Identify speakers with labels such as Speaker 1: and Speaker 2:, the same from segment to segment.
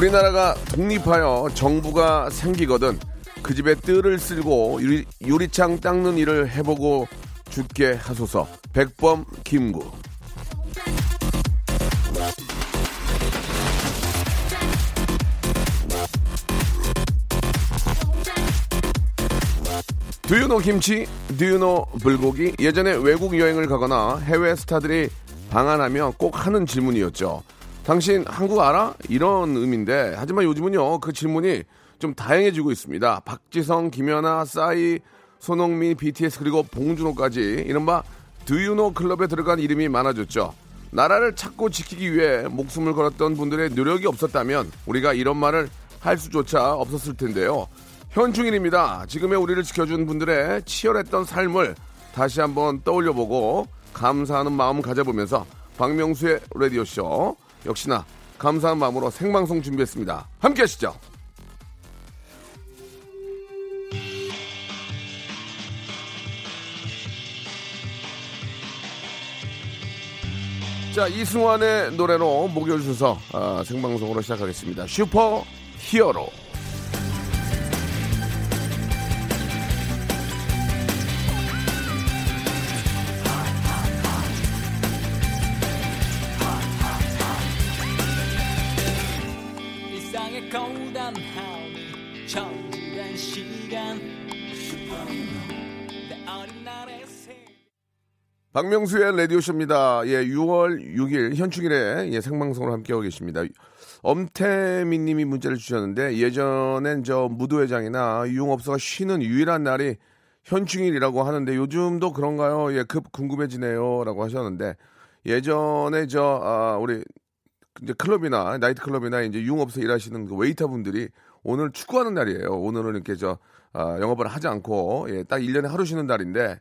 Speaker 1: 우리나라가 독립하여 정부가 생기거든 그 집에 뜰을 쓸고 유리, 유리 창 닦는 일을 해보고 죽게 하소서 백범 김구 두유노 김치, 두유노 불고기. 예전에 외국 여행을 가거나 해외 스타들이 방한하며 꼭 하는 질문이었죠. 당신 한국 알아? 이런 의미인데 하지만 요즘은요 그 질문이 좀 다양해지고 있습니다. 박지성, 김연아, 싸이, 손흥민, BTS 그리고 봉준호까지 이른바 두유노 클럽에 들어간 이름이 많아졌죠. 나라를 찾고 지키기 위해 목숨을 걸었던 분들의 노력이 없었다면 우리가 이런 말을 할 수조차 없었을 텐데요. 현충일입니다. 지금의 우리를 지켜준 분들의 치열했던 삶을 다시 한번 떠올려보고 감사하는 마음 가져보면서 박명수의 라디오쇼 역시나 감사한 마음으로 생방송 준비했습니다. 함께 하시죠. 자, 이승환의 노래로 목요일 순서 아, 생방송으로 시작하겠습니다. 슈퍼 히어로. 박명수의 라디오쇼입니다. 예, 6월 6일 현충일에 예, 생방송으로 함께하고 계십니다. 엄태미 님이 문자를 주셨는데 예전엔 저 무도회장이나 유흥업소가 쉬는 유일한 날이 현충일이라고 하는데 요즘도 그런가요? 예, 급 궁금해지네요. 라고 하셨는데 예전에 저, 아, 우리 이제 클럽이나 나이트 클럽이나 이제 유흥업소 일하시는 그 웨이터 분들이 오늘 축구하는 날이에요. 오늘은 이렇게 저 아, 영업을 하지 않고 예, 딱 1년에 하루 쉬는 날인데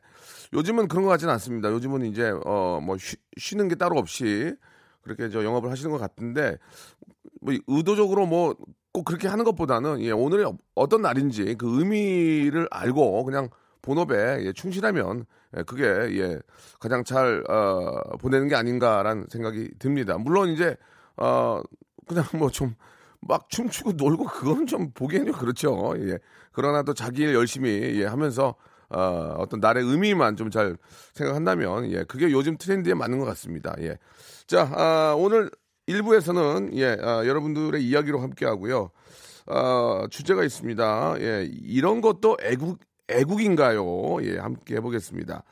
Speaker 1: 요즘은 그런 것 같지는 않습니다. 요즘은 이제 어 뭐 쉬는 게 따로 없이 그렇게 저 영업을 하시는 것 같은데 뭐 의도적으로 뭐 꼭 그렇게 하는 것보다는 예, 오늘이 어- 어떤 날인지 그 의미를 알고 그냥 본업에 예, 충실하면 예, 그게 예, 가장 잘 어, 보내는 게 아닌가라는 생각이 듭니다. 물론 이제 어, 그냥 뭐 좀 막 춤추고 놀고 그건 좀 보기에는 그렇죠. 예. 그러나 또 자기 일 열심히 예, 하면서 어, 어떤 날의 의미만 좀 잘 생각한다면 예, 그게 요즘 트렌드에 맞는 것 같습니다. 예. 자, 아, 오늘 1부에서는 예, 아, 여러분들의 이야기로 함께 하고요. 아, 주제가 있습니다. 예, 이런 것도 애국 애국인가요? 예, 함께 해보겠습니다.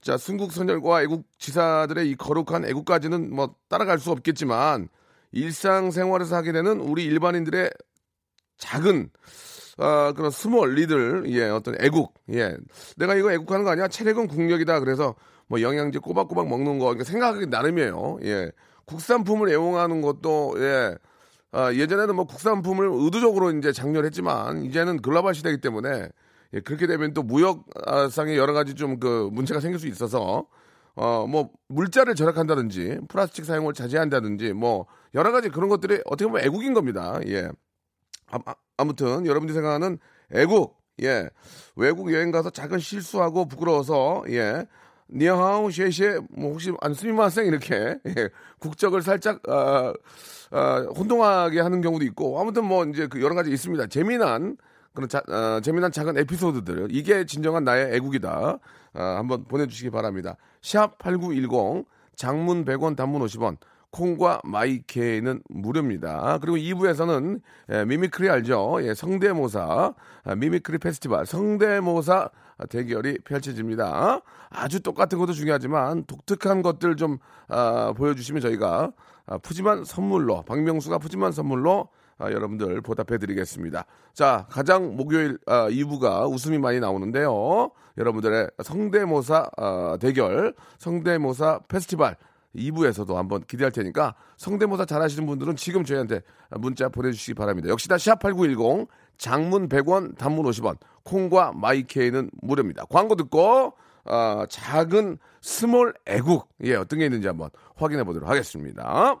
Speaker 1: 자, 순국 선열과 애국 지사들의 이 거룩한 애국까지는 뭐 따라갈 수 없겠지만 일상생활에서 하게 되는 우리 일반인들의 작은 아, 그런 small little 예 어떤 애국 예. 내가 이거 애국하는 거 아니야? 체력은 국력이다. 그래서 뭐 영양제 꼬박꼬박 먹는 거 그러니까 생각하기 나름이에요. 예. 국산품을 애용하는 것도 예. 아, 예전에는 뭐 국산품을 의도적으로 이제 장려했지만 이제는 글로벌 시대이기 때문에 예, 그렇게 되면 또 무역상의 여러 가지 좀 그 문제가 생길 수 있어서 어 뭐 물자를 절약한다든지 플라스틱 사용을 자제한다든지 뭐 여러 가지 그런 것들이 어떻게 보면 애국인 겁니다. 예. 아, 아, 아무튼 여러분들이 생각하는 애국 예. 외국 여행 가서 작은 실수하고 부끄러워서 예. 니하오 쉐쉐 뭐 혹시 안 스미마생 이렇게 예, 국적을 살짝 아, 아, 혼동하게 하는 경우도 있고 아무튼 뭐 이제 그 여러 가지 있습니다. 재미난 그런 자, 어, 재미난 작은 에피소드들. 이게 진정한 나의 애국이다. 아, 한번 보내주시기 바랍니다. 샵 8910 장문 100원 단문 50원 콩과 마이케이는 무료입니다. 그리고 2부에서는 예, mimicry 알죠? 예, 성대모사 아, mimicry 페스티벌 성대모사 대결이 펼쳐집니다. 아주 똑같은 것도 중요하지만 독특한 것들 좀 아, 보여주시면 저희가 아, 푸짐한 선물로 박명수가 푸짐한 선물로 아, 여러분들 보답해드리겠습니다. 자, 가장 목요일 아, 2부가 웃음이 많이 나오는데요. 여러분들의 성대모사 아, 대결, 성대모사 페스티벌 2부에서도 한번 기대할 테니까 성대모사 잘하시는 분들은 지금 저희한테 문자 보내주시기 바랍니다. 역시 다 샵8910 장문 100원 단문 50원 콩과 마이케이는 무료입니다. 광고 듣고 어, 작은 small 애국 예 어떤 게 있는지 한번 확인해 보도록 하겠습니다.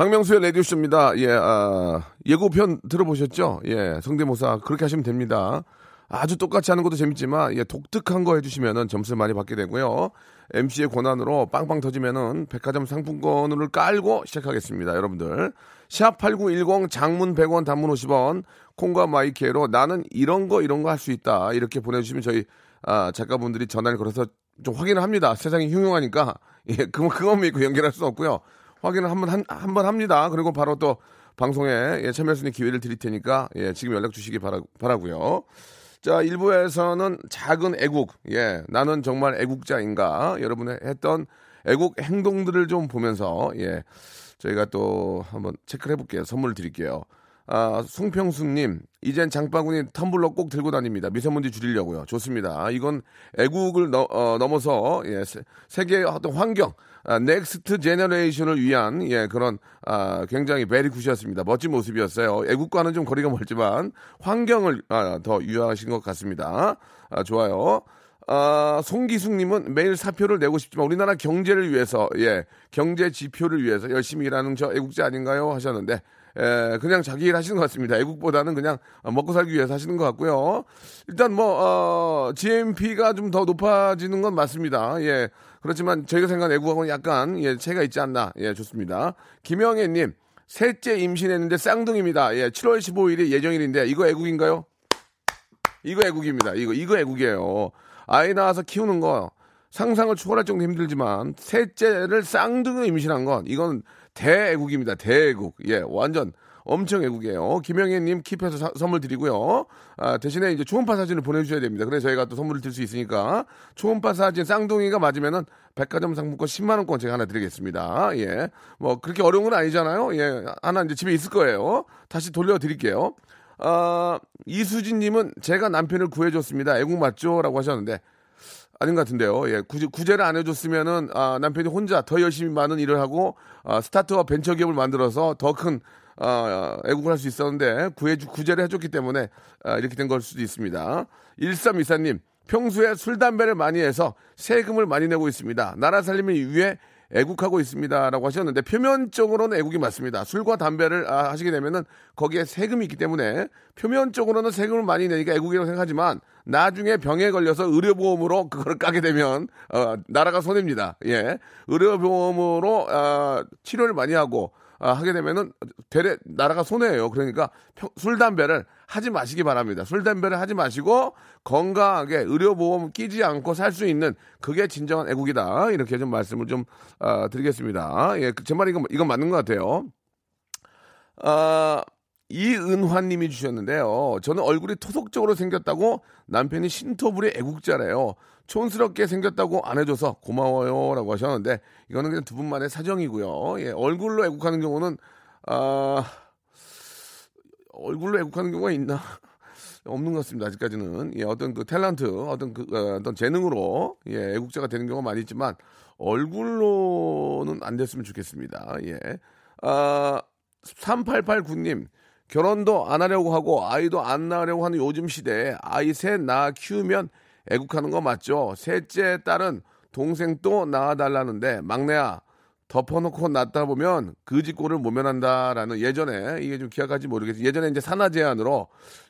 Speaker 1: 박명수의 라디오쇼입니다. 예, 아, 예고편 들어보셨죠? 예, 성대모사 그렇게 하시면 됩니다. 아주 똑같이 하는 것도 재밌지만, 예, 독특한 거 해주시면은 점수를 많이 받게 되고요. MC의 권한으로 빵빵 터지면은 백화점 상품권을 깔고 시작하겠습니다. 여러분들. 샵 8910 장문 100원 단문 50원 콩과 마이케로 나는 이런 거 이런 거 할 수 있다. 이렇게 보내주시면 저희 아, 작가분들이 전화를 걸어서 좀 확인을 합니다. 세상이 흉흉하니까. 예, 그거, 그것만 믿고 연결할 수는 없고요. 확인을 한번 한, 한 번 합니다. 그리고 바로 또 방송에 예, 참여할 수 있는 기회를 드릴 테니까 예, 지금 연락 주시기 바라, 바라고요. 자, 1부에서는 작은 애국. 예, 나는 정말 애국자인가? 여러분의 했던 애국 행동들을 좀 보면서 예, 저희가 또 한번 체크를 해볼게요. 선물 드릴게요. 아, 송평수님, 이젠 장바구니 텀블러 꼭 들고 다닙니다. 미세먼지 줄이려고요. 좋습니다. 이건 애국을 너, 어, 넘어서 예, 세, 세계의 어떤 환경, 아, next generation을 위한 예, 그런 아, 굉장히 very good이었습니다. 멋진 모습이었어요. 애국과는 좀 거리가 멀지만 환경을 아, 더 유효하신 것 같습니다. 아, 좋아요. 아, 송기숙님은 매일 사표를 내고 싶지만 우리나라 경제를 위해서, 예, 경제 지표를 위해서 열심히 일하는 저 애국자 아닌가요? 하셨는데, 에, 그냥 자기 일 하시는 것 같습니다. 애국보다는 그냥 먹고 살기 위해서 하시는 것 같고요. 일단 뭐, 어, GNP가 좀 더 높아지는 건 맞습니다. 예. 그렇지만 저희가 생각한 애국하고는 약간, 예, 차이가 있지 않나. 예, 좋습니다. 김영애 님, 셋째 임신했는데 쌍둥이입니다. 예, 7월 15일이 예정일인데 이거 애국인가요? 이거 애국입니다. 이거 이거 애국이에요. 아이 낳아서 키우는 거 상상을 초월할 정도 힘들지만 셋째를 쌍둥이 임신한 건 이건 대애국입니다. 대애국. 예, 완전 엄청 애국이에요. 김영애님 킵해서 사- 선물 드리고요. 아, 대신에 이제 초음파 사진을 보내주셔야 됩니다. 그래서 저희가 또 선물을 드릴 수 있으니까 초음파 사진 쌍둥이가 맞으면은 백화점 상품권 10만 원권 제가 하나 드리겠습니다. 예, 뭐 그렇게 어려운 건 아니잖아요. 예, 하나 이제 집에 있을 거예요. 다시 돌려드릴게요. 아, 이수진님은 제가 남편을 구해줬습니다. 애국 맞죠?라고 하셨는데 아닌 것 같은데요. 예, 구제, 구제를 안 해줬으면은 아, 남편이 혼자 더 열심히 많은 일을 하고 아, 스타트업 벤처 기업을 만들어서 더 큰 아, 애국을 할 수 있었는데 구해 구제를 해줬기 때문에 아, 이렇게 된 걸 수도 있습니다. 1324님 평소에 술 담배를 많이 해서 세금을 많이 내고 있습니다. 나라 살림을 위해 애국하고 있습니다라고 하셨는데 표면적으로는 애국이 맞습니다. 술과 담배를 아, 하시게 되면은 거기에 세금이 있기 때문에 표면적으로는 세금을 많이 내니까 애국이라고 생각하지만 나중에 병에 걸려서 의료보험으로 그걸 까게 되면 어, 나라가 손해입니다. 예, 의료보험으로 아, 치료를 많이 하고 아, 하게 되면은 되레 나라가 손해예요. 그러니까 평- 술 담배를 하지 마시기 바랍니다. 술 담배를 하지 마시고 건강하게 의료보험 끼지 않고 살 수 있는 그게 진정한 애국이다. 이렇게 좀 말씀을 좀 아, 드리겠습니다. 예, 제 말 이건 이건 맞는 것 같아요. 아, 이은화님이 주셨는데요. 저는 얼굴이 토속적으로 생겼다고 남편이 신토불의 애국자래요. 촌스럽게 생겼다고 안 해줘서 고마워요 라고 하셨는데 이거는 그냥 두 분만의 사정이고요. 예, 얼굴로 애국하는 경우는 아 얼굴로 애국하는 경우가 있나? 없는 것 같습니다. 아직까지는 예, 어떤 그 탤런트, 어떤 그 어, 어떤 재능으로 예, 애국자가 되는 경우가 많이 있지만 얼굴로는 안 됐으면 좋겠습니다. 예. 아 3889님 결혼도 안 하려고 하고 아이도 안 낳으려고 하는 요즘 시대에 아이 셋 낳아 키우면 애국하는 거 맞죠? 셋째 딸은 동생 또 낳아달라는데 막내야 덮어놓고 낳다 보면 그지 꼴을 모면한다라는 예전에 이게 좀 기억할지 모르겠어요. 예전에 이제 산하 제한으로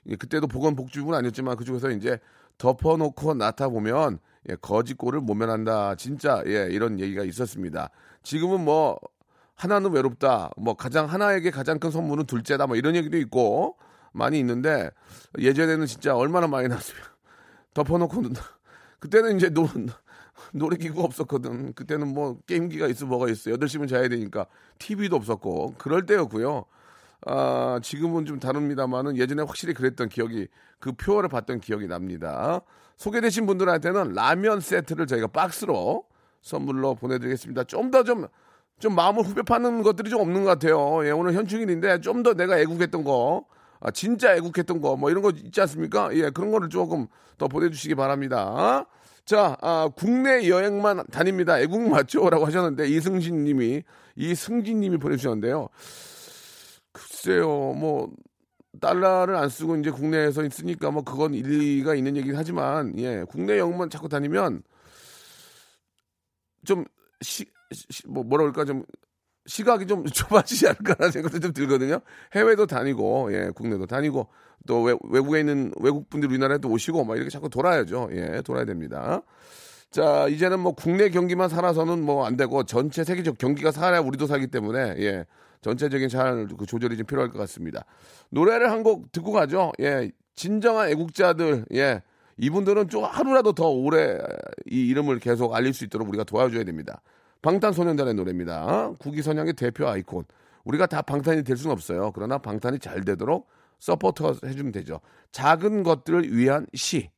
Speaker 1: 예, 그때도 보건복지부는 아니었지만 그중에서 이제 덮어놓고 낳다 보면 예, 꼴을 모면한다. 진짜 예, 이런 얘기가 있었습니다. 지금은 뭐 하나는 외롭다. 뭐 가장 하나에게 가장 큰 선물은 둘째다. 뭐 이런 얘기도 있고 많이 있는데 예전에는 진짜 얼마나 많이 났으면 덮어놓고 그때는 이제 노, 놀이기구가 없었거든. 그때는 뭐 게임기가 있어 뭐가 있어. 8시면 자야 되니까 TV도 없었고 그럴 때였고요. 아, 지금은 좀 다릅니다만은 예전에 확실히 그랬던 기억이 그 표어를 봤던 기억이 납니다. 소개되신 분들한테는 라면 세트를 저희가 박스로 선물로 보내드리겠습니다. 좀 더 좀 좀 마음을 후벼 파는 것들이 좀 없는 것 같아요. 예, 오늘 현충일인데 좀 더 내가 애국했던 거, 아, 진짜 애국했던 거, 뭐 이런 거 있지 않습니까? 예, 그런 거를 조금 더 보내주시기 바랍니다. 자, 아, 국내 여행만 다닙니다. 애국 맞죠? 라고 하셨는데, 이승진 님이, 이승진 님이 보내주셨는데요. 글쎄요, 뭐, 달러를 안 쓰고 이제 국내에서 있으니까 뭐 그건 일리가 있는 얘기긴 하지만, 예, 국내 여행만 자꾸 다니면 좀 시, 시, 뭐 뭐라 그럴까 좀 시각이 좀 좁아지지 않을까라는 생각도 좀 들거든요. 해외도 다니고, 예, 국내도 다니고, 또 외, 외국에 있는 외국 분들 우리나라에 또 오시고, 막 이렇게 자꾸 돌아야죠. 예, 돌아야 됩니다. 자, 이제는 뭐 국내 경기만 살아서는 뭐 안 되고, 전체 세계적 경기가 살아야 우리도 살기 때문에, 예, 전체적인 잘 그 조절이 좀 필요할 것 같습니다. 노래를 한 곡 듣고 가죠. 예, 진정한 애국자들, 예, 이분들은 좀 하루라도 더 오래 이 이름을 계속 알릴 수 있도록 우리가 도와줘야 됩니다. 방탄소년단의 노래입니다. 국위선양의 대표 아이콘. 우리가 다 방탄이 될 수는 없어요. 그러나 방탄이 잘 되도록 서포터 해주면 되죠. 작은 것들을 위한 시.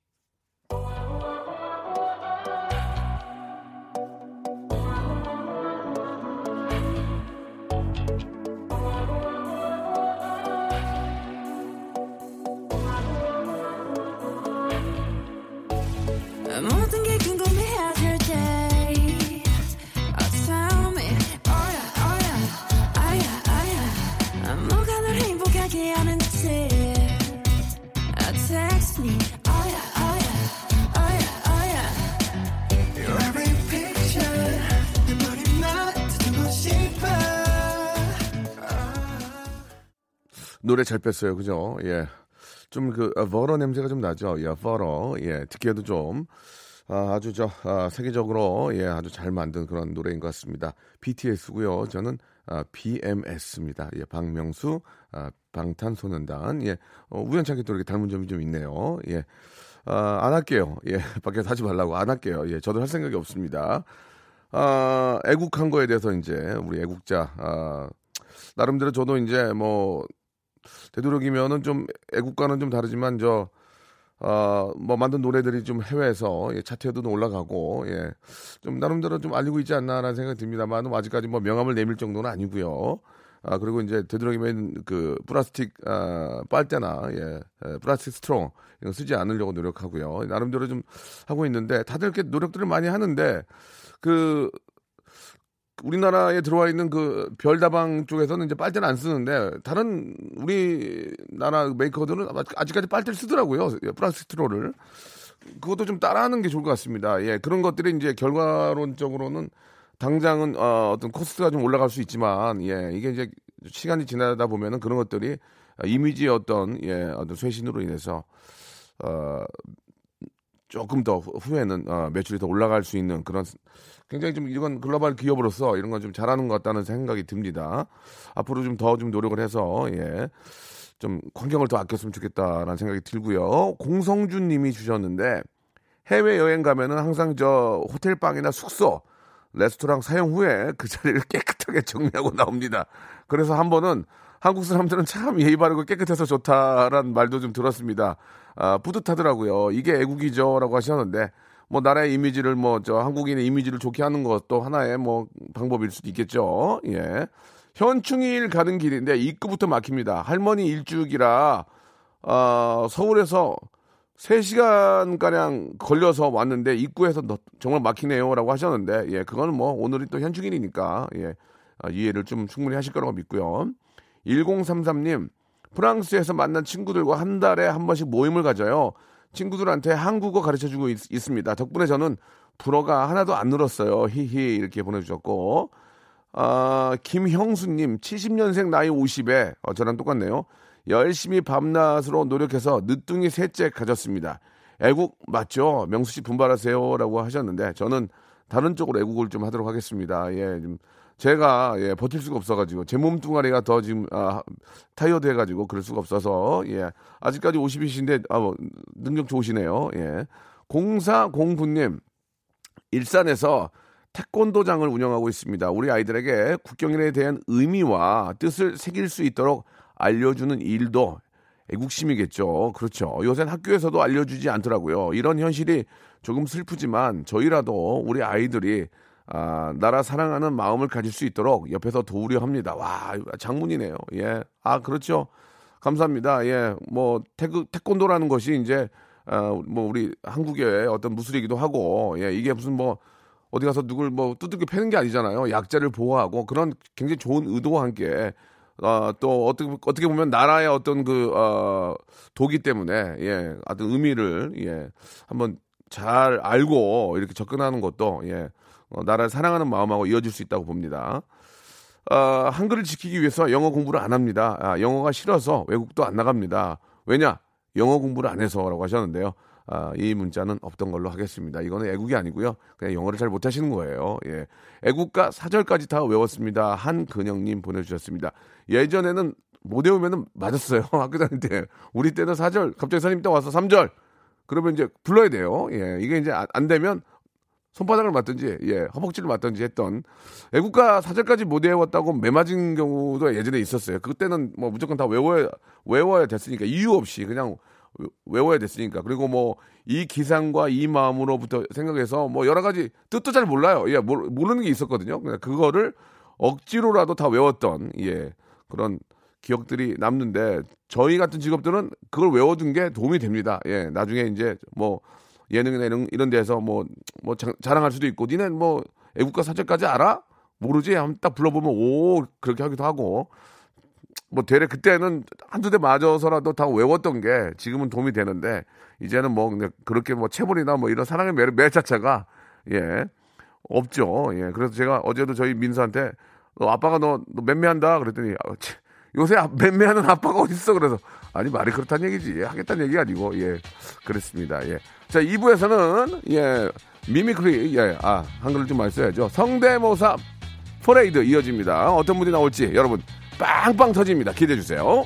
Speaker 1: 노래 잘 뺐어요. 그죠? 예. 좀 그, 어, 버러 냄새가 좀 나죠? 예, 버러. 예, 듣기에도 좀, 아, 아주 저, 아, 세계적으로, 예, 아주 잘 만든 그런 노래인 것 같습니다. BTS고요 저는, 아, BMS입니다. 예, 박명수, 아, 방탄소년단. 예, 어, 우연찮게 또 이렇게 닮은 점이 좀 있네요. 예. 아, 안 할게요. 예, 밖에서 하지 말라고 안 할게요. 예, 저도 할 생각이 없습니다. 아, 애국한 거에 대해서 이제, 우리 애국자, 아, 나름대로 저도 이제 뭐, 되도록이면은 좀 애국과는 좀 다르지만 저 어, 뭐 만든 노래들이 좀 해외에서 예, 차트에도 올라가고 예. 좀 나름대로 좀 알리고 있지 않나라는 생각이 듭니다만 아직까지 뭐 명함을 내밀 정도는 아니고요. 아 그리고 이제 되도록이면 그 플라스틱 아, 빨대나 예, 예, 플라스틱 스트로 이거 쓰지 않으려고 노력하고요. 나름대로 좀 하고 있는데 다들 이렇게 노력들을 많이 하는데 그 우리나라에 들어와 있는 그 별다방 쪽에서는 이제 빨대는 안 쓰는데 다른 우리나라 메이커들은 아직까지 빨대를 쓰더라고요. 예, 플라스틱 스트로를. 그것도 좀 따라하는 게 좋을 것 같습니다. 예, 그런 것들이 이제 결과론적으로는 당장은 어, 어떤 코스트가 좀 올라갈 수 있지만 예, 이게 이제 시간이 지나다 보면은 그런 것들이 이미지의 어떤 예, 어떤 쇄신으로 인해서 어, 조금 더 후에는 어, 매출이 더 올라갈 수 있는 그런 굉장히 좀 이건 글로벌 기업으로서 이런 건 좀 잘하는 것 같다는 생각이 듭니다. 앞으로 좀더좀 노력을 해서 예. 좀 환경을 더 아꼈으면 좋겠다라는 생각이 들고요. 공성준 님이 주셨는데 해외 여행 가면은 항상 저 호텔 방이나 숙소, 레스토랑 사용 후에 그 자리를 깨끗하게 정리하고 나옵니다. 그래서 한 번은 한국 사람들은 참 예의 바르고 깨끗해서 좋다라는 말도 좀 들었습니다. 아, 뿌듯하더라고요. 이게 애국이죠라고 하셨는데 뭐 나라의 이미지를 뭐 저 한국인의 이미지를 좋게 하는 것도 하나의 뭐 방법일 수도 있겠죠. 예. 현충일 가는 길인데 입구부터 막힙니다. 할머니 일주기라 어, 서울에서 3시간 가량 걸려서 왔는데 입구에서 너, 정말 막히네요라고 하셨는데 예, 그거는 뭐 오늘이 또 현충일이니까 예. 아, 이해를 좀 충분히 하실 거라고 믿고요. 1033님 프랑스에서 만난 친구들과 한 달에 한 번씩 모임을 가져요. 친구들한테 한국어 가르쳐 주고 있, 습니다 덕분에 저는 불어가 하나도 안 늘었어요. 히히 이렇게 보내주셨고 아, 김형수님 70년생 나이 50에 어, 저랑 똑같네요. 열심히 밤낮으로 노력해서 늦둥이 셋째 가졌습니다. 애국 맞죠? 명수 씨 분발하세요라고 하셨는데 저는 다른 쪽으로 애국을 좀 하도록 하겠습니다. 예, 좀 제가 예, 버틸 수가 없어가지고 제 몸뚱아리가 더 지금 아, 타이어드 해가지고 그럴 수가 없어서 예 아직까지 50이신데 아, 뭐, 능력 좋으시네요. 예 0409님 일산에서 태권도장을 운영하고 있습니다. 우리 아이들에게 국경일에 대한 의미와 뜻을 새길 수 있도록 알려주는 일도 애국심이겠죠. 그렇죠. 요새는 학교에서도 알려주지 않더라고요. 이런 현실이 조금 슬프지만 저희라도 우리 아이들이 아, 나라 사랑하는 마음을 가질 수 있도록 옆에서 도우려 합니다. 와, 장문이네요. 예. 아, 그렇죠. 감사합니다. 예. 뭐, 태그, 태권도라는 것이 이제, 아, 뭐, 우리 한국의 어떤 무술이기도 하고, 예. 이게 무슨 뭐, 어디 가서 누굴 뭐 두들겨 패는 게 아니잖아요. 약자를 보호하고 그런 굉장히 좋은 의도와 함께 어, 또 어떻게 어떻게 보면 나라의 어떤 그 어, 도기 때문에 예, 어떤 의미를 예, 한번 잘 알고 이렇게 접근하는 것도 예, 어, 나라를 사랑하는 마음하고 이어질 수 있다고 봅니다. 어, 한글을 지키기 위해서 영어 공부를 안 합니다. 아, 영어가 싫어서 외국도 안 나갑니다. 왜냐? 영어 공부를 안 해서라고 하셨는데요. 아, 이 문자는 없던 걸로 하겠습니다. 이거는 애국이 아니고요. 그냥 영어를 잘 못하시는 거예요. 예. 애국가 사절까지 다 외웠습니다. 한근영님 보내주셨습니다. 예전에는 못 외우면은 맞았어요. 학교 다닐 때. 우리 때는 사절, 갑자기 선생님 딱 와서 삼절 그러면 이제 불러야 돼요. 예. 이게 이제 안, 안 되면 손바닥을 맞든지, 예, 허벅지를 맞든지 했던 애국가 사절까지 못 외웠다고 매 맞은 경우도 예전에 있었어요. 그때는 뭐 무조건 다 외워야, 외워야 됐으니까 이유 없이 그냥 외워야 됐으니까. 그리고 뭐 이 기상과 이 마음으로부터 생각해서 뭐 여러 가지 뜻도 잘 몰라요. 예, 모르는 게 있었거든요. 그냥 그거를 억지로라도 다 외웠던 예 그런 기억들이 남는데 저희 같은 직업들은 그걸 외워둔 게 도움이 됩니다. 예, 나중에 이제 뭐 예능이나 이런, 이런 데서 뭐, 뭐 자 랑할 수도 있고, 니네 뭐 애국가 사절까지 알아? 모르지? 한번 딱 불러보면 오, 그렇게 하기도 하고. 뭐 대략 그때는 한두 대 맞아서라도 다 외웠던 게 지금은 도움이 되는데 이제는 뭐 그렇게 뭐 체벌이나 뭐 이런 사랑의 매, 매 자체가 예 없죠. 예 그래서 제가 어제도 저희 민수한테 너 아빠가 너, 너 맴매한다 그랬더니 아, 치, 요새 아, 맴매하는 아빠가 어디 있어 그래서 아니 말이 그렇다는 얘기지 하겠다는 얘기 아니고 예 그렇습니다. 예. 자 2부에서는 예 mimicry 예아 한글을 좀 많이 써야죠. 성대모사 퍼레이드 이어집니다. 어떤 분이 나올지 여러분 빵빵 터집니다. 기대해 주세요.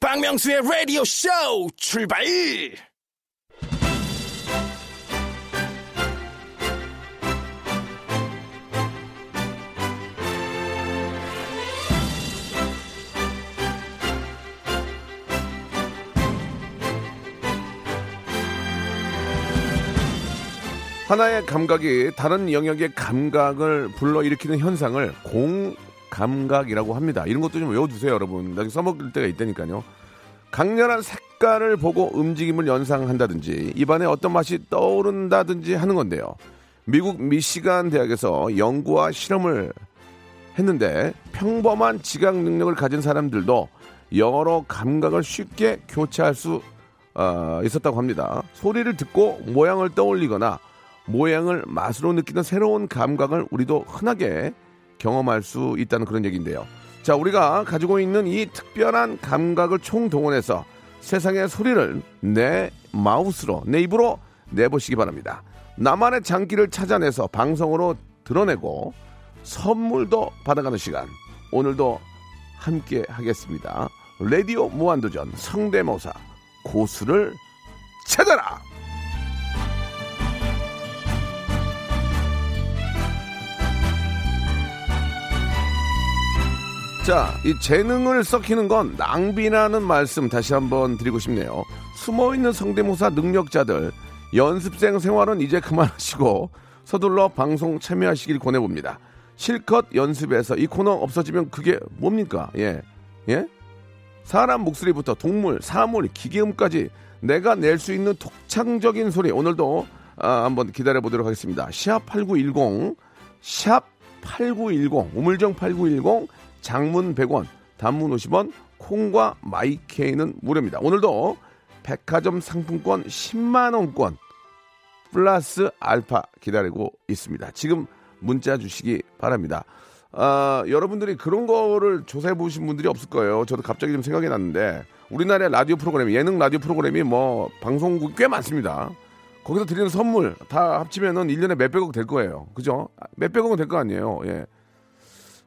Speaker 2: 박명수의 라디오 쇼 출발!
Speaker 1: 하나의 감각이 다른 영역의 감각을 불러일으키는 현상을 공감각이라고 합니다. 이런 것도 좀 외워두세요, 여러분. 나중에 써먹을 때가 있다니까요. 강렬한 색깔을 보고 움직임을 연상한다든지 입안에 어떤 맛이 떠오른다든지 하는 건데요. 미국 미시간 대학에서 연구와 실험을 했는데 평범한 지각 능력을 가진 사람들도 여러 감각을 쉽게 교체할 수 어, 있었다고 합니다. 소리를 듣고 모양을 떠올리거나 모양을 맛으로 느끼는 새로운 감각을 우리도 흔하게 경험할 수 있다는 그런 얘기인데요. 자, 우리가 가지고 있는 이 특별한 감각을 총동원해서 세상의 소리를 내 마우스로, 내 입으로 내보시기 바랍니다. 나만의 장기를 찾아내서 방송으로 드러내고 선물도 받아가는 시간. 오늘도 함께 하겠습니다. 라디오 무한도전 성대모사 고수를 찾아라! 자, 이 재능을 썩히는 건 낭비라는 말씀 다시 한번 드리고 싶네요. 숨어 있는 성대모사 능력자들, 연습생 생활은 이제 그만하시고 서둘러 방송 참여하시길 권해봅니다. 실컷 연습해서 이 코너 없어지면 그게 뭡니까? 예. 예? 사람 목소리부터 동물, 사물, 기계음까지 내가 낼 수 있는 독창적인 소리 오늘도 아, 한번 기다려 보도록 하겠습니다. 시합 8910, 샵 8910, 우물정 8910 장문 100원, 단문 50원, 콩과 마이케이는 무료입니다. 오늘도 백화점 상품권 10만원권 플러스 알파 기다리고 있습니다. 지금 문자 주시기 바랍니다. 아, 여러분들이 그런 거를 조사해 보신 분들이 없을 거예요. 저도 갑자기 좀 생각이 났는데 우리나라의 라디오 프로그램, 예능 라디오 프로그램이 뭐 방송국이 꽤 많습니다. 거기서 드리는 선물 다 합치면은 1년에 몇백억 될 거예요. 그죠? 몇백억은 될 거 아니에요. 예.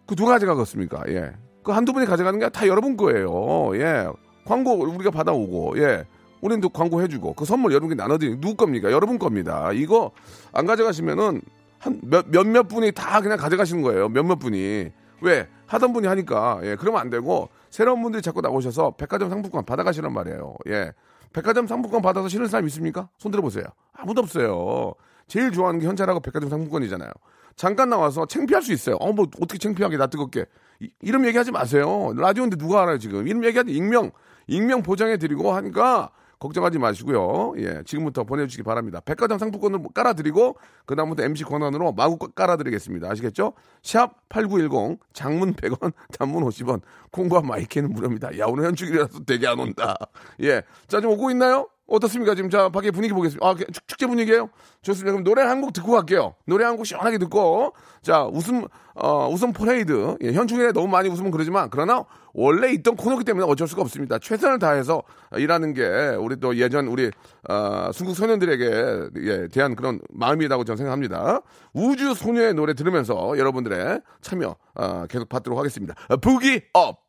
Speaker 1: 그 누가 가져가겠습니까? 예. 그 한두 분이 가져가는 게 다 여러분 거예요. 예. 광고 우리가 받아오고, 예. 우리도 광고 해주고, 그 선물 여러분께 나눠드리는 누구 겁니까? 여러분 겁니다. 이거 안 가져가시면은 한 몇, 몇몇 분이 다 그냥 가져가시는 거예요. 몇몇 분이. 왜? 하던 분이 하니까. 예, 그러면 안 되고, 새로운 분들이 자꾸 나오셔서 백화점 상품권 받아가시란 말이에요. 예. 백화점 상품권 받아서 싫은 사람 있습니까? 손 들어보세요. 아무도 없어요. 제일 좋아하는 게 현찰하고 백화점 상품권이잖아요. 잠깐 나와서 창피할 수 있어요. 어, 뭐, 어떻게 창피하게 나 뜨겁게. 이, 이름 얘기하지 마세요. 라디오인데 누가 알아요, 지금. 이름 얘기하지, 익명. 익명 보장해드리고 하니까 걱정하지 마시고요. 예, 지금부터 보내주시기 바랍니다. 백화점 상품권을 깔아드리고, 그 다음부터 MC 권한으로 마구 깔아드리겠습니다. 아시겠죠? 샵 8910, 장문 100원, 단문 50원, 콩과 마이케이는 무료입니다. 야, 오늘 현충일이라서 되게 안 온다. 예. 자, 좀 오고 있나요? 어떻습니까? 지금 자, 밖에 분위기 보겠습니다. 아, 축- 축제 분위기예요 좋습니다. 그럼 노래 한 곡 듣고 갈게요. 노래 한 곡 시원하게 듣고. 자, 웃음, 어, 웃음 퍼레이드. 예, 현충일에 너무 많이 웃으면 그러지만, 그러나 원래 있던 코너기 때문에 어쩔 수가 없습니다. 최선을 다해서 일하는 게 우리 또 예전 우리, 어, 순국선열들에게 예, 대한 그런 마음이라고 저는 생각합니다. 우주 소녀의 노래 들으면서 여러분들의 참여, 어, 계속 받도록 하겠습니다. 어,
Speaker 3: Boogie Up!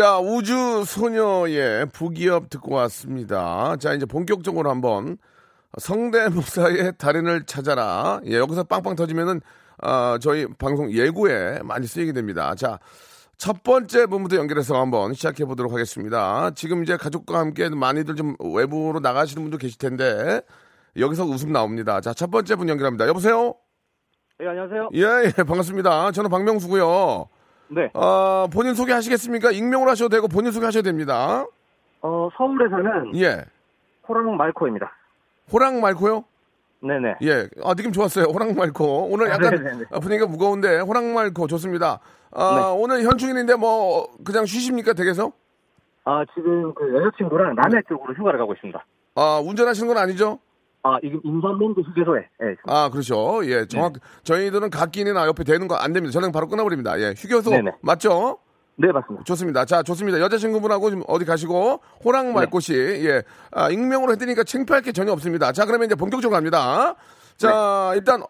Speaker 1: 자, 우주 소녀의 부기업 듣고 왔습니다. 자, 이제 본격적으로 한번 성대모사의 달인을 찾아라. 예, 여기서 빵빵 터지면은 아, 저희 방송 예고에 많이 쓰이게 됩니다. 자, 첫 번째 분부터 연결해서 한번 시작해 보도록 하겠습니다. 지금 이제 가족과 함께 많이들 좀 외부로 나가시는 분도 계실 텐데 여기서 웃음 나옵니다. 자, 첫 번째 분 연결합니다. 여보세요?
Speaker 4: 예, 안녕하세요.
Speaker 1: 예, 예, 반갑습니다. 저는 박명수고요.
Speaker 4: 네.
Speaker 1: 어, 본인 소개하시겠습니까? 익명으로 하셔도 되고 본인 소개하셔도 됩니다.
Speaker 4: 어, 서울에서는
Speaker 1: 예.
Speaker 4: 호랑 말코입니다.
Speaker 1: 호랑 말코요?
Speaker 4: 네네.
Speaker 1: 예. 아, 느낌 좋았어요. 호랑 말코. 오늘 약간
Speaker 4: 네네네.
Speaker 1: 아, 분위기가 무거운데 호랑 말코 좋습니다. 아,
Speaker 4: 네.
Speaker 1: 오늘 현충일인데 뭐 그냥 쉬십니까 댁에서?
Speaker 4: 아, 지금 그 여자친구랑 남해 쪽으로 휴가를 가고 있습니다.
Speaker 1: 아, 운전하시는 건 아니죠?
Speaker 4: 아, 지금 인삼랜드 휴게소에. 예.
Speaker 1: 아, 그렇죠. 예, 정확. 저희들은 갓길이나 옆에 대는 거 안 됩니다. 저는 바로 끊어버립니다. 예, 휴게소
Speaker 4: 네네.
Speaker 1: 맞죠?
Speaker 4: 네, 맞습니다.
Speaker 1: 좋습니다. 자, 좋습니다. 여자친구분하고 지금 어디 가시고 호랑 말꽃이 예, 아, 익명으로 해드리니까 창피할 게 전혀 없습니다. 자, 그러면 이제 본격적으로 갑니다. 자, 일단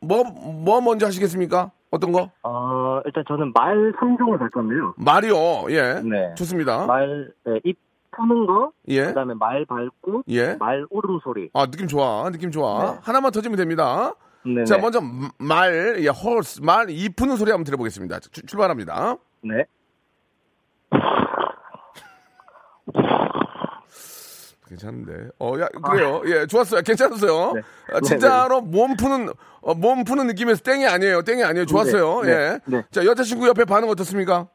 Speaker 1: 뭐뭐 먼저 하시겠습니까? 어떤 거?
Speaker 4: 어, 일단 저는 말 3종을 갈 건데요.
Speaker 1: 말이요. 예.
Speaker 4: 네.
Speaker 1: 좋습니다.
Speaker 4: 말, 네, 입 푸는 거.
Speaker 1: 예.
Speaker 4: 그 다음에 말 밟고.
Speaker 1: 예.
Speaker 4: 말 울음소리.
Speaker 1: 아, 느낌 좋아. 느낌 좋아.
Speaker 4: 네.
Speaker 1: 하나만 터지면 됩니다.
Speaker 4: 네네.
Speaker 1: 자, 먼저 말, 예, 헐스, 말, 이 푸는 소리 한번 들어보겠습니다. 주- 출발합니다.
Speaker 4: 네.
Speaker 1: 괜찮은데. 어, 야, 그래요. 예, 좋았어요. 괜찮았어요.
Speaker 4: 아. 네.
Speaker 1: 아, 진짜로 몸 푸는, 어, 몸 푸는 느낌에서 땡이 아니에요. 땡이 아니에요. 좋았어요.
Speaker 4: 네.
Speaker 1: 예.
Speaker 4: 네.
Speaker 1: 자, 여자친구 옆에 반응 어떻습니까?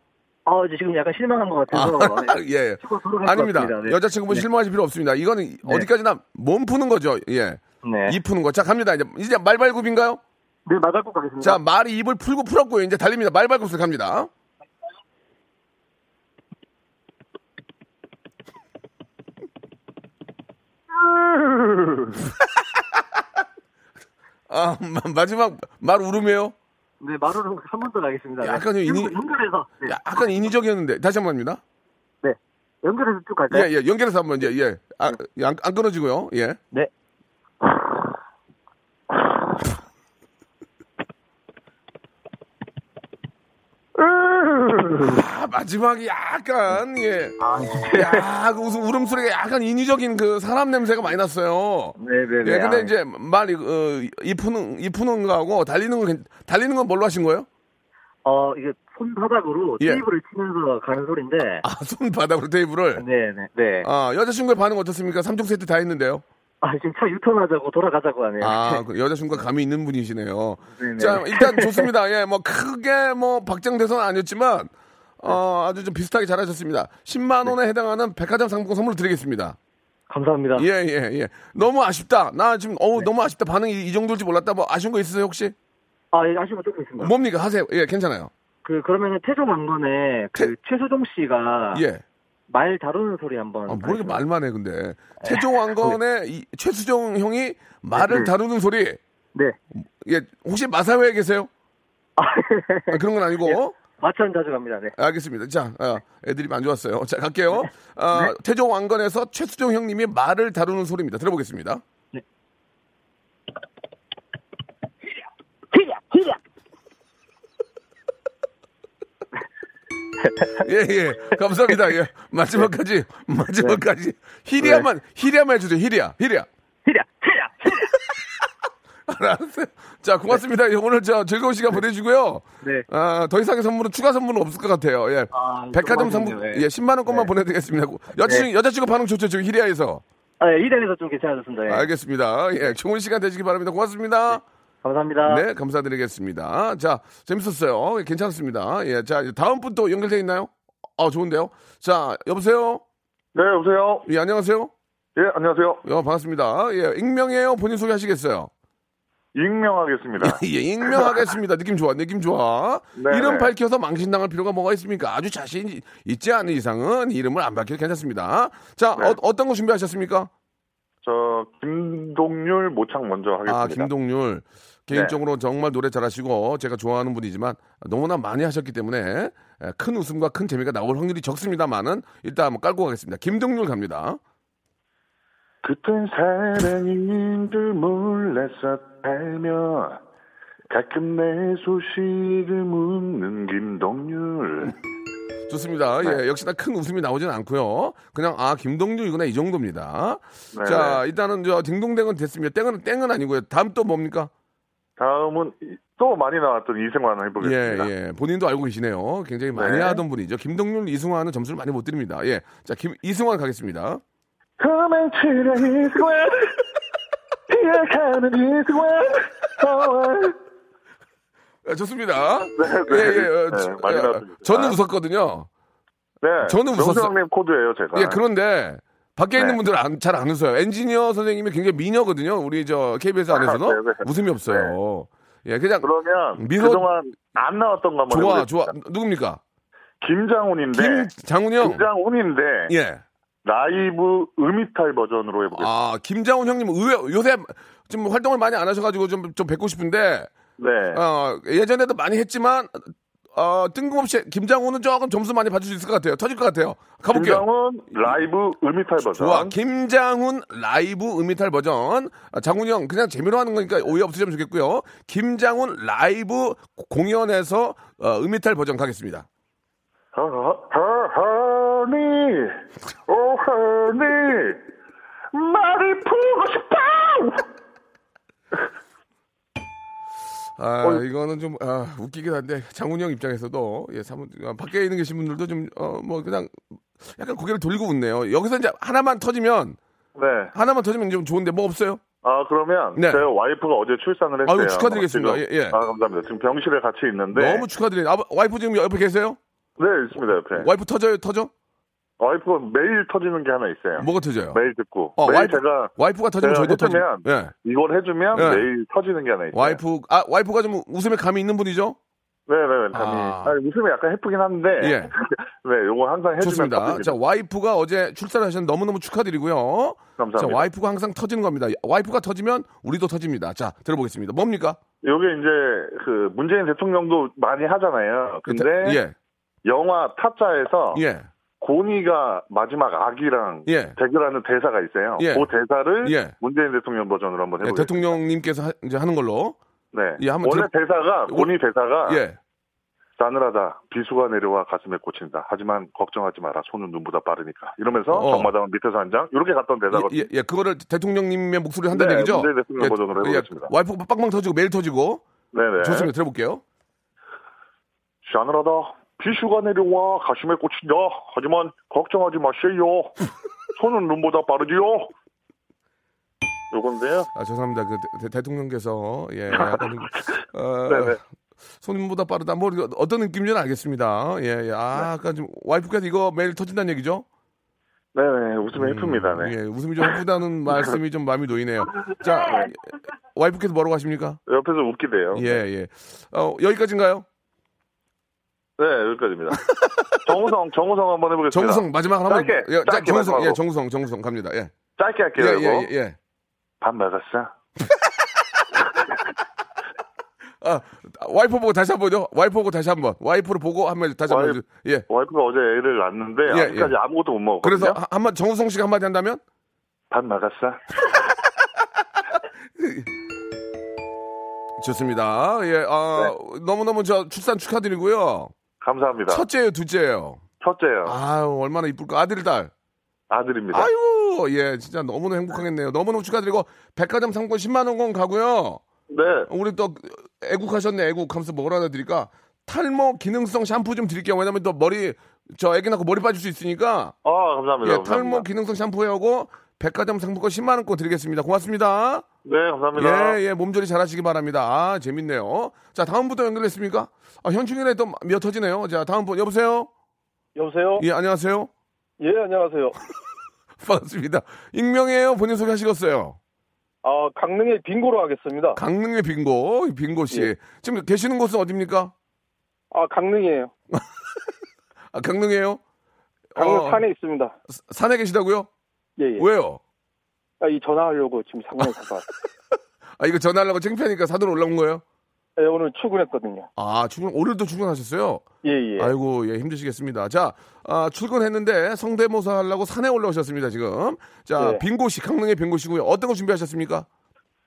Speaker 4: 어, 이제 지금 약간 실망한 것 같아서.
Speaker 1: 예.
Speaker 4: 치고 돌아갈 것
Speaker 1: 아닙니다.
Speaker 4: 네.
Speaker 1: 여자친구분
Speaker 4: 네.
Speaker 1: 실망하실 필요 없습니다. 이거는 어디까지나 몸 푸는 거죠. 예.
Speaker 4: 네.
Speaker 1: 입 푸는 거. 자, 갑니다. 이제, 이제 말발굽인가요?
Speaker 4: 네, 말 밟고 가겠습니다.
Speaker 1: 자, 말이 입을 풀고 풀었고요. 이제 달립니다. 말발굽으로 갑니다. 아, 마- 마지막 말 울음이에요?
Speaker 4: 네, 말으로 한번 더 가겠습니다.
Speaker 1: 약간
Speaker 4: 네.
Speaker 1: 좀 인위-
Speaker 4: 연결해서. 네.
Speaker 1: 약간 인위적이었는데. 다시 한 번입니다.
Speaker 4: 네. 연결해서 쭉 갈까요?
Speaker 1: 예, 예. 연결해서 한번 이제, 예. 아, 예, 안, 안 끊어지고요. 예.
Speaker 4: 네.
Speaker 1: 아, 마지막이 약간, 예. 야, 그 웃음, 울음소리가 약간 인위적인 그 사람 냄새가 많이 났어요.
Speaker 4: 네네네.
Speaker 1: 예, 근데
Speaker 4: 아,
Speaker 1: 이제 말이, 어, 이 푸는, 이 푸는 거하고 달리는 건, 괜- 달리는 건 뭘로 하신 거예요?
Speaker 4: 어, 이게 손바닥으로
Speaker 1: 예.
Speaker 4: 테이블을 치면서 가는 소리인데.
Speaker 1: 아, 손바닥으로 테이블을.
Speaker 4: 네네. 네.
Speaker 1: 아, 여자친구의 반응 어떻습니까? 3종 세트 다 했는데요.
Speaker 4: 아, 지금 차 유턴하자고 돌아가자고 하네요.
Speaker 1: 아, 그 여자친구가 감이 있는 분이시네요.
Speaker 4: 네네.
Speaker 1: 자, 일단 좋습니다. 예, 뭐, 크게 뭐, 박장대소는 아니었지만, 어, 아주 좀 비슷하게 잘하셨습니다. 10만 원에 해당하는 백화점 상품권 선물로 드리겠습니다.
Speaker 4: 감사합니다.
Speaker 1: 예, 예, 예. 너무 아쉽다. 나 지금, 어우,
Speaker 4: 네.
Speaker 1: 너무 아쉽다. 반응이 이 정도일지 몰랐다. 뭐, 아쉬운 거 있으세요, 혹시?
Speaker 4: 아, 예, 아쉬운 거 조금 있습니다.
Speaker 1: 뭡니까? 하세요. 예, 괜찮아요.
Speaker 4: 그, 그러면은 태종 왕건에 그 최수종 씨가
Speaker 1: 예.
Speaker 4: 말 다루는 소리 한번.
Speaker 1: 아,
Speaker 4: 가르쳐-
Speaker 1: 말만 해, 근데. 태종 왕건의 이 최수종 형이 말을 다루는 소리.
Speaker 4: 네.
Speaker 1: 예, 혹시 마사회에 계세요?
Speaker 4: 아,
Speaker 1: 아, 그런 건 아니고.
Speaker 4: 마천 자주 갑니다. 네.
Speaker 1: 알겠습니다. 자, 아, 애들이 안 좋았어요. 자, 갈게요.
Speaker 4: 네.
Speaker 1: 아, 태종 왕건에서 최수종 형님이 말을 다루는 소리입니다. 들어보겠습니다.
Speaker 4: 히랴, 히랴.
Speaker 1: 예, 예. 감사합니다. 예. 마지막까지, 마지막까지. 히리아만, 히리아만 해주세요. 히리아, 히리아.
Speaker 4: 히랴, 히랴, 히랴.
Speaker 1: 알았어요. 자, 고맙습니다. 예, 오늘 저 즐거운 시간 보내주고요.
Speaker 4: 네.
Speaker 1: 아, 더 이상의 선물은 추가 선물은 없을 것 같아요. 예.
Speaker 4: 아,
Speaker 1: 백화점
Speaker 4: 좀
Speaker 1: 상품,
Speaker 4: 아쉽네요. 예.
Speaker 1: 예, 10만 원권만 보내드리겠습니다. 여자친구, 여자친구 반응 좋죠, 지금 히리아에서.
Speaker 4: 아, 예, 이대에서 좀 괜찮아졌습니다. 예.
Speaker 1: 알겠습니다. 예, 좋은 시간 되시기 바랍니다. 고맙습니다.
Speaker 4: 감사합니다.
Speaker 1: 네, 감사드리겠습니다. 자, 재밌었어요. 예, 괜찮습니다. 예, 자, 다음 분 또 연결돼 있나요? 아, 좋은데요. 자, 여보세요?
Speaker 5: 네, 여보세요?
Speaker 1: 예, 안녕하세요?
Speaker 5: 예, 안녕하세요.
Speaker 1: 예, 반갑습니다. 예, 익명이에요? 본인 소개하시겠어요?
Speaker 5: 익명하겠습니다.
Speaker 1: 예, 익명하겠습니다. 느낌 좋아, 느낌 좋아.
Speaker 5: 네,
Speaker 1: 이름
Speaker 5: 네.
Speaker 1: 밝혀서 망신당할 필요가 뭐가 있습니까? 아주 자신 이- 있지 않은 이상은 이름을 안 밝혀도 괜찮습니다. 자,
Speaker 5: 네.
Speaker 1: 어, 어떤 거 준비하셨습니까?
Speaker 5: 저, 김동률 모창 먼저 하겠습니다.
Speaker 1: 아, 김동률. 개인적으로 정말 노래 잘하시고 제가 좋아하는 분이지만 너무나 많이 하셨기 때문에 에, 큰 웃음과 큰 재미가 나올 확률이 적습니다만은 일단 한번 깔고 가겠습니다. 김동률 갑니다.
Speaker 5: 그땐 사랑인 줄 몰랐어 알며 가끔 내 소식을 묻는 김동률.
Speaker 1: 좋습니다.
Speaker 5: 네.
Speaker 1: 예, 역시나 큰 웃음이 나오진 않고요. 그냥 아 김동률이구나 이 정도입니다.
Speaker 5: 네,
Speaker 1: 자, 일단은 저 딩동댕은 됐습니다. 땡은 땡은 아니고요. 다음 또 뭡니까?
Speaker 5: 다음은 이- 또 많이 나왔던 이승환
Speaker 1: 예,
Speaker 5: 해보겠습니다.
Speaker 1: 예. 본인도 알고 계시네요. 굉장히 많이
Speaker 5: 네.
Speaker 1: 하던 분이죠. 김동률, 이승환은 점수를 많이 못 드립니다. 예. 자, 김, 이승환 가겠습니다.
Speaker 5: 도망치는 이승환 피해가는 이승환 어,
Speaker 1: 아, 좋습니다.
Speaker 5: 네,
Speaker 1: 예, 예. 어,
Speaker 5: 네,
Speaker 1: 저-
Speaker 5: 많이
Speaker 1: 예,
Speaker 5: 나왔습니다.
Speaker 1: 저는 웃었거든요.
Speaker 5: 네,
Speaker 1: 저는 웃었어요.
Speaker 5: 명수형님 코드예요 제가.
Speaker 1: 예, 그런데 밖에 있는
Speaker 5: 네.
Speaker 1: 분들은 잘안 웃어요. 엔지니어 선생님이 굉장히 미녀거든요. 우리 저 KBS 안에서는
Speaker 5: 네, 네.
Speaker 1: 웃음이 없어요. 예, 그냥
Speaker 5: 그러면
Speaker 1: 미소-
Speaker 5: 그동안 안 나왔던 거 한번
Speaker 1: 좋아,
Speaker 5: 해보겠습니다.
Speaker 1: 좋아. 누굽니까?
Speaker 5: 김장훈인데
Speaker 1: 김장훈 형.
Speaker 5: 김장훈인데
Speaker 1: 예.
Speaker 5: 라이브 음이탈 버전으로 해보겠습니다.
Speaker 1: 아, 김장훈 형님 의외 요새 좀 활동을 많이 안 하셔가지고 좀, 좀 뵙고 싶은데
Speaker 5: 네.
Speaker 1: 어, 예전에도 많이 했지만 어, 뜬금없이 김장훈은 조금 점수 많이 받을 수 있을 것 같아요. 터질 것 같아요. 가볼게요.
Speaker 5: 김장훈 라이브 음이탈 버전.
Speaker 1: 좋아. 김장훈 라이브 음이탈 버전. 아, 장훈이 형 그냥 재미로 하는 거니까 오해 없으시면 좋겠고요. 김장훈 라이브 공연에서 어, 음이탈 버전 가겠습니다.
Speaker 5: 허, 허, 허, honey, oh honey, 말이 풀고 싶어.
Speaker 1: 아,
Speaker 5: 어.
Speaker 1: 이거는 좀, 아, 웃기긴 한데, 장훈이 형 입장에서도, 예, 사무, 아, 밖에 있는 계신 분들도 좀, 어, 뭐, 그냥, 약간 고개를 돌리고 웃네요. 여기서 이제 하나만 터지면,
Speaker 5: 네.
Speaker 1: 하나만 터지면 좀 좋은데, 뭐 없어요?
Speaker 5: 아 그러면
Speaker 1: 네.
Speaker 5: 제 와이프가 어제 출산을 했어요.
Speaker 1: 아유, 축하드리겠습니다. 예, 예.
Speaker 5: 아 감사합니다. 지금 병실에 같이 있는데.
Speaker 1: 너무 축하드려요. 아, 와이프 지금 옆에 계세요?
Speaker 5: 네 있습니다 옆에.
Speaker 1: 와이프 터져요, 터져?
Speaker 5: 와이프가 매일 터지는 게 하나 있어요.
Speaker 1: 뭐가 터져요?
Speaker 5: 매일 듣고.
Speaker 1: 어,
Speaker 5: 매일
Speaker 1: 와이프-
Speaker 5: 제가
Speaker 1: 와이프가 터지면 저희도 터지
Speaker 5: 해주면
Speaker 1: 예.
Speaker 5: 이걸 해주면
Speaker 1: 네.
Speaker 5: 매일 터지는 게 하나 있어요.
Speaker 1: 와이프, 아, 와이프가 좀 웃음에 감이 있는 분이죠?
Speaker 5: 네네, 감이.
Speaker 1: 아.
Speaker 5: 아. 웃음이 약간 해프긴 한데.
Speaker 1: 예.
Speaker 5: 네, 요거 항상 해주면
Speaker 1: 좋습니다.
Speaker 5: 터집니다.
Speaker 1: 자, 와이프가 어제 출산을 하셨는데 너무 너무 축하드리고요.
Speaker 5: 감사합니다.
Speaker 1: 자, 와이프가 항상 터지는 겁니다. 와이프가 터지면 우리도 터집니다. 자, 들어보겠습니다. 뭡니까?
Speaker 5: 요게 이제 그 문재인 대통령도 많이 하잖아요. 근데
Speaker 1: 예,
Speaker 5: 영화 타짜에서
Speaker 1: 예,
Speaker 5: 고니가 마지막 아기랑
Speaker 1: 예.
Speaker 5: 대결하는 대사가 있어요.
Speaker 1: 예.
Speaker 5: 그 대사를
Speaker 1: 예.
Speaker 5: 문재인 대통령 버전으로 한번
Speaker 1: 예,
Speaker 5: 해보겠습니다.
Speaker 1: 대통령님께서 하, 이제 하는 걸로.
Speaker 5: 네.
Speaker 1: 예, 한번
Speaker 5: 원래
Speaker 1: 들어-
Speaker 5: 대사가 고니 대사가
Speaker 1: 예.
Speaker 5: 싸늘하다. 비수가 내려와 가슴에 꽂힌다. 하지만 걱정하지 마라. 손은 눈보다 빠르니까. 이러면서
Speaker 1: 어.
Speaker 5: 정마담은 밑에서 한 장. 이렇게 갔던 대사거든요.
Speaker 1: 예, 예, 그거를 대통령님의 목소리로 한다는
Speaker 5: 네,
Speaker 1: 얘기죠?
Speaker 5: 문재인 대통령 버전으로 해보겠습니다.
Speaker 1: 와이프가 빵빵 터지고 매일 터지고.
Speaker 5: 네네.
Speaker 1: 좋습니다. 들어볼게요.
Speaker 5: 싸늘하다. 비수가 내려와 가슴에 꽂힌다. 하지만 걱정하지 마세요. 손은 눈보다 빠르지요. 요건데요.
Speaker 1: 아, 죄송합니다. 그 대, 통령께서 예, 약간 어,
Speaker 5: 네네.
Speaker 1: 손님보다 빠르다. 뭐 어떤 느낌인지는 알겠습니다. 예, 예. 아, 아까 좀 와이프께서 이거 매일 터진다는 얘기죠?
Speaker 5: 네 네, 웃음이 예쁩니다. 네.
Speaker 1: 예, 웃음이 좀 예쁘다는 말씀이 좀 마음이 놓이네요. 자, 와이프께서 뭐라고 하십니까?
Speaker 5: 옆에서 웃기대요.
Speaker 1: 예, 예. 어, 여기까지인가요?
Speaker 5: 네, 여기까지입니다. 정우성, 정우성 한번 해보겠습니다.
Speaker 1: 정우성 마지막 한번
Speaker 5: 짧게,
Speaker 1: 예, 자,
Speaker 5: 짧게
Speaker 1: 정우성 예,
Speaker 5: 마지막으로.
Speaker 1: 정우성 정우성 갑니다. 예.
Speaker 5: 짧게 할게요,
Speaker 1: 예,
Speaker 5: 이거.
Speaker 1: 예, 예.
Speaker 5: 밥 먹었어?
Speaker 1: 아, 와이프 보고 다시 한번요. 와이프 보고 다시 한번. 와이프를 보고 한번 다시 한번.
Speaker 5: 와이프-
Speaker 1: 예.
Speaker 5: 와이프가 어제 애를 낳았는데
Speaker 1: 예,
Speaker 5: 아직까지
Speaker 1: 예.
Speaker 5: 아무것도 못 먹었거든요.
Speaker 1: 그래서 한- 한번 정우성 씨가 한마디 한다면
Speaker 5: 밥 먹었어?
Speaker 1: 좋습니다. 예. 아, 너무너무 저 출산 축하드리고요.
Speaker 5: 감사합니다.
Speaker 1: 첫째예요, 둘째예요.
Speaker 5: 첫째요.
Speaker 1: 아유, 얼마나 이쁠까. 아들 딸.
Speaker 5: 아들입니다.
Speaker 1: 아유, 예, 진짜 너무너무 행복하겠네요. 너무너무 축하드리고 백화점 상권 10만 원권 가고요.
Speaker 5: 네.
Speaker 1: 우리 또 애국하셨네, 애국 하면서 뭐라 해야 드릴까? 탈모 기능성 샴푸 좀 드릴게요. 왜냐면 또 머리 저 애기 낳고 머리 빠질 수 있으니까.
Speaker 5: 아, 감사합니다.
Speaker 1: 예,
Speaker 5: 감사합니다.
Speaker 1: 탈모 기능성 샴푸하고 백화점 상품권 10만 원권 드리겠습니다. 고맙습니다.
Speaker 5: 네, 감사합니다.
Speaker 1: 예, 예, 몸조리 잘 하시기 바랍니다. 아, 재밌네요. 자, 다음부터 연결됐습니까? 아, 현충일에 또 미어 터지네요. 자, 다음 분 여보세요.
Speaker 6: 여보세요?
Speaker 1: 예, 안녕하세요.
Speaker 6: 예, 안녕하세요.
Speaker 1: 반갑습니다. 익명이에요. 본인 소개하시겠어요.
Speaker 6: 아, 강릉의 빙고로 하겠습니다.
Speaker 1: 강릉의 빙고, 빙고 씨.
Speaker 6: 예.
Speaker 1: 지금 계시는 곳은 어딥니까?
Speaker 6: 아, 강릉이에요.
Speaker 1: 아, 강릉이에요?
Speaker 6: 강릉
Speaker 1: 어,
Speaker 6: 산에 있습니다.
Speaker 1: 사- 산에 계시다고요?
Speaker 6: 예, 예.
Speaker 1: 왜요?
Speaker 6: 아, 이 전화하려고 지금 상당히 가서
Speaker 1: 아, 이거 전화하려고 창피하니까 사도로 올라온 거예요?
Speaker 6: 예, 오늘 출근했거든요.
Speaker 1: 아, 출근, 오늘도 출근하셨어요?
Speaker 6: 예, 예.
Speaker 1: 아이고, 예, 힘드시겠습니다. 자, 아, 출근했는데 성대모사 하려고 산에 올라오셨습니다, 지금. 자,
Speaker 6: 네.
Speaker 1: 빙고 씨, 강릉의 빙고 씨고요. 어떤 거 준비하셨습니까?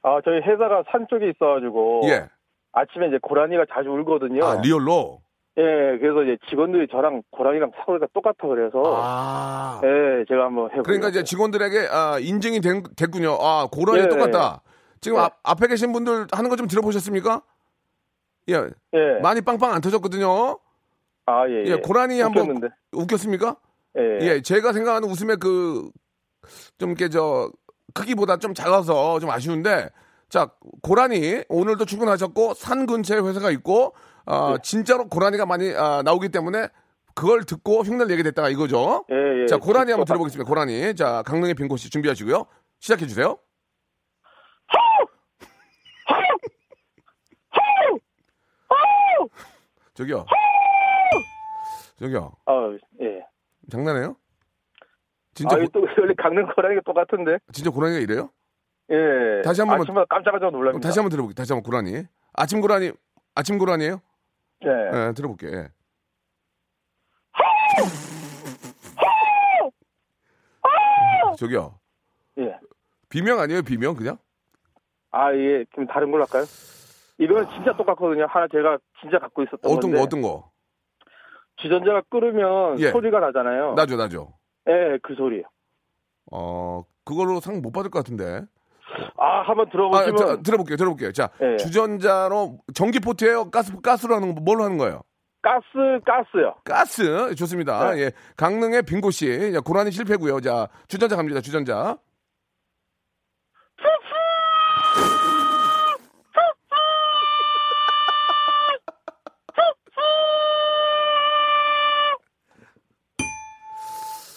Speaker 6: 아, 저희 회사가 산 쪽에 있어가지고
Speaker 1: 예.
Speaker 6: 아침에 이제 고라니가 자주 울거든요.
Speaker 1: 아, 리얼로?
Speaker 6: 예, 그래서 이제 직원들이 저랑 고라니랑 사고가 똑같아 그래서
Speaker 1: 아.
Speaker 6: 예, 제가 한번 해보려고.
Speaker 1: 그러니까 이제 직원들에게 아, 인증이 된, 됐군요. 아, 고라니
Speaker 6: 예.
Speaker 1: 똑같다. 지금
Speaker 6: 예.
Speaker 1: 앞, 앞에 계신 분들 하는 거 좀 들어보셨습니까? 예.
Speaker 6: 예.
Speaker 1: 많이 빵빵 안 터졌거든요.
Speaker 6: 아, 예,
Speaker 1: 예,
Speaker 6: 예.
Speaker 1: 고라니 한번. 웃겼습니까?
Speaker 6: 예.
Speaker 1: 예, 제가 생각하는 웃음의 그, 좀 이렇게 저, 크기보다 좀 작아서 좀 아쉬운데, 자, 고라니, 오늘도 출근하셨고, 산 근처에 회사가 있고, 아,
Speaker 6: 네.
Speaker 1: 진짜로 고라니가 많이 아, 나오기 때문에, 그걸 듣고 흉내를 내게 됐다 이거죠.
Speaker 6: 예, 예.
Speaker 1: 자, 고라니 한번
Speaker 6: 똑같-
Speaker 1: 들어보겠습니다. 고라니. 자, 강릉의 빈곳 씨 준비하시고요. 시작해 주세요. 저기요. 저기요.
Speaker 6: 아, 예.
Speaker 1: 장난해요? 진짜,
Speaker 6: 아,
Speaker 1: 고,
Speaker 6: 또 원래 강릉 고라니가 똑같은데.
Speaker 1: 진짜 고라니가 이래요?
Speaker 6: 예.
Speaker 1: 다시 한 번만-
Speaker 6: 아침마다 깜짝깜짝 놀랍니다.
Speaker 1: 다시 한번 들어볼게요. 다시 한번 고라니. 아침 고라니, 아침 고라니에요?
Speaker 6: 예.
Speaker 1: 네, 들어볼게요. 예. 저기요.
Speaker 6: 예.
Speaker 1: 비명 아니에요? 비명 그냥?
Speaker 6: 아, 예. 좀 다른 걸로 할까요? 이거는 진짜 똑같거든요. 하나 제가 진짜 갖고 있었던
Speaker 1: 어떤
Speaker 6: 건데.
Speaker 1: 거 어떤 거?
Speaker 6: 주전자가 끓으면
Speaker 1: 예.
Speaker 6: 소리가 나잖아요.
Speaker 1: 나죠, 나죠.
Speaker 6: 예, 그 소리예요.
Speaker 1: 어, 그걸로 상 못 받을 것 같은데.
Speaker 6: 아, 한번
Speaker 1: 아,
Speaker 6: 들어보시면
Speaker 1: 자, 들어볼게요. 들어볼게요. 자,
Speaker 6: 예.
Speaker 1: 주전자로 전기 포트예요? 가스 가스로 하는 거 뭘로 하는 거예요?
Speaker 6: 가스 가스요.
Speaker 1: 가스 좋습니다.
Speaker 6: 네.
Speaker 1: 예, 강릉의 빙고 씨, 자, 고라니 실패고요. 자, 주전자 갑니다. 주전자.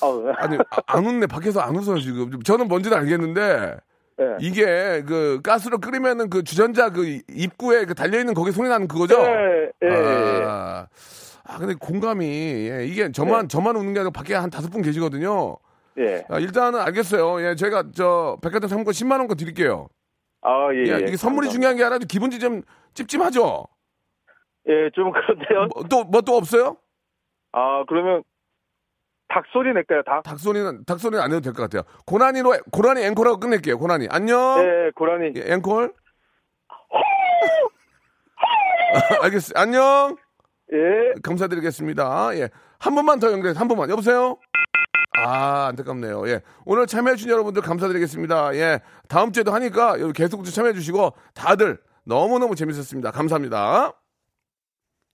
Speaker 6: 어,
Speaker 1: 아니 아, 안 웃네. 밖에서 안 웃어요 지금. 저는 뭔지는 알겠는데
Speaker 6: 예.
Speaker 1: 이게 그 가스로 끓이면은 그 주전자 그 입구에 그 달려 있는 거기 소리 나는 그거죠?
Speaker 6: 예, 예, 예.
Speaker 1: 아, 아, 근데 공감이 예, 이게 저만
Speaker 6: 네.
Speaker 1: 저만 웃는 게 아니라 밖에 한 다섯 분 계시거든요.
Speaker 6: 예.
Speaker 1: 아, 일단은 알겠어요. 예, 저희가 저 백화점 상품권 10만 원권 드릴게요.
Speaker 6: 아, 예,
Speaker 1: 예,
Speaker 6: 예.
Speaker 1: 이게 선물이
Speaker 6: 감사합니다.
Speaker 1: 중요한 게 아니라 기분이 좀 찝찝하죠.
Speaker 6: 예, 좀 그런데요.
Speaker 1: 또뭐또 없어요?
Speaker 6: 아, 그러면 닭 소리 낼까요, 닭?
Speaker 1: 닭 소리는 닭 소리는 안 해도 될 것 같아요. 고난이로 고난이 앵콜하고 끝낼게요. 고난이 안녕.
Speaker 6: 예, 고라니.
Speaker 1: 예, 앵콜. 알겠어요. 안녕.
Speaker 6: 예.
Speaker 1: 감사드리겠습니다. 예. 한 번만 더 연결해서 한 번만. 여보세요? 아, 안타깝네요. 예. 오늘 참여해주신 여러분들 감사드리겠습니다. 예. 다음 주에도 하니까 여기 계속 좀 참여해주시고 다들 너무너무 재밌었습니다. 감사합니다.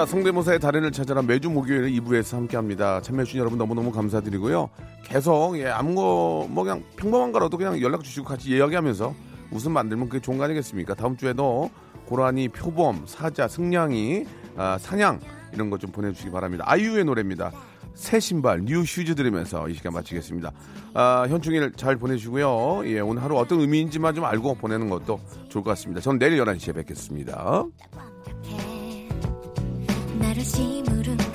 Speaker 1: 자, 성대모사의 달인을 찾아라 매주 목요일 2부에서 함께 합니다. 참여해주신 여러분 너무너무 감사드리고요. 계속, 예, 아무 거, 뭐 그냥 평범한 거라도 그냥 연락 주시고 같이 이야기하면서 웃음 만들면 그게 좋은 거 아니겠습니까? 다음 주에도 고라니, 표범, 사자, 승냥이, 아, 사냥, 이런 거좀 보내주시기 바랍니다. 아이유의 노래입니다. 새 신발, New Shoes 들으면서 이 시간 마치겠습니다. 아, 현충일 잘 보내시고요. 예, 오늘 하루 어떤 의미인지만 좀 알고 보내는 것도 좋을 것 같습니다. 저는 내일 11시에 뵙겠습니다.
Speaker 3: 나를 심으름하게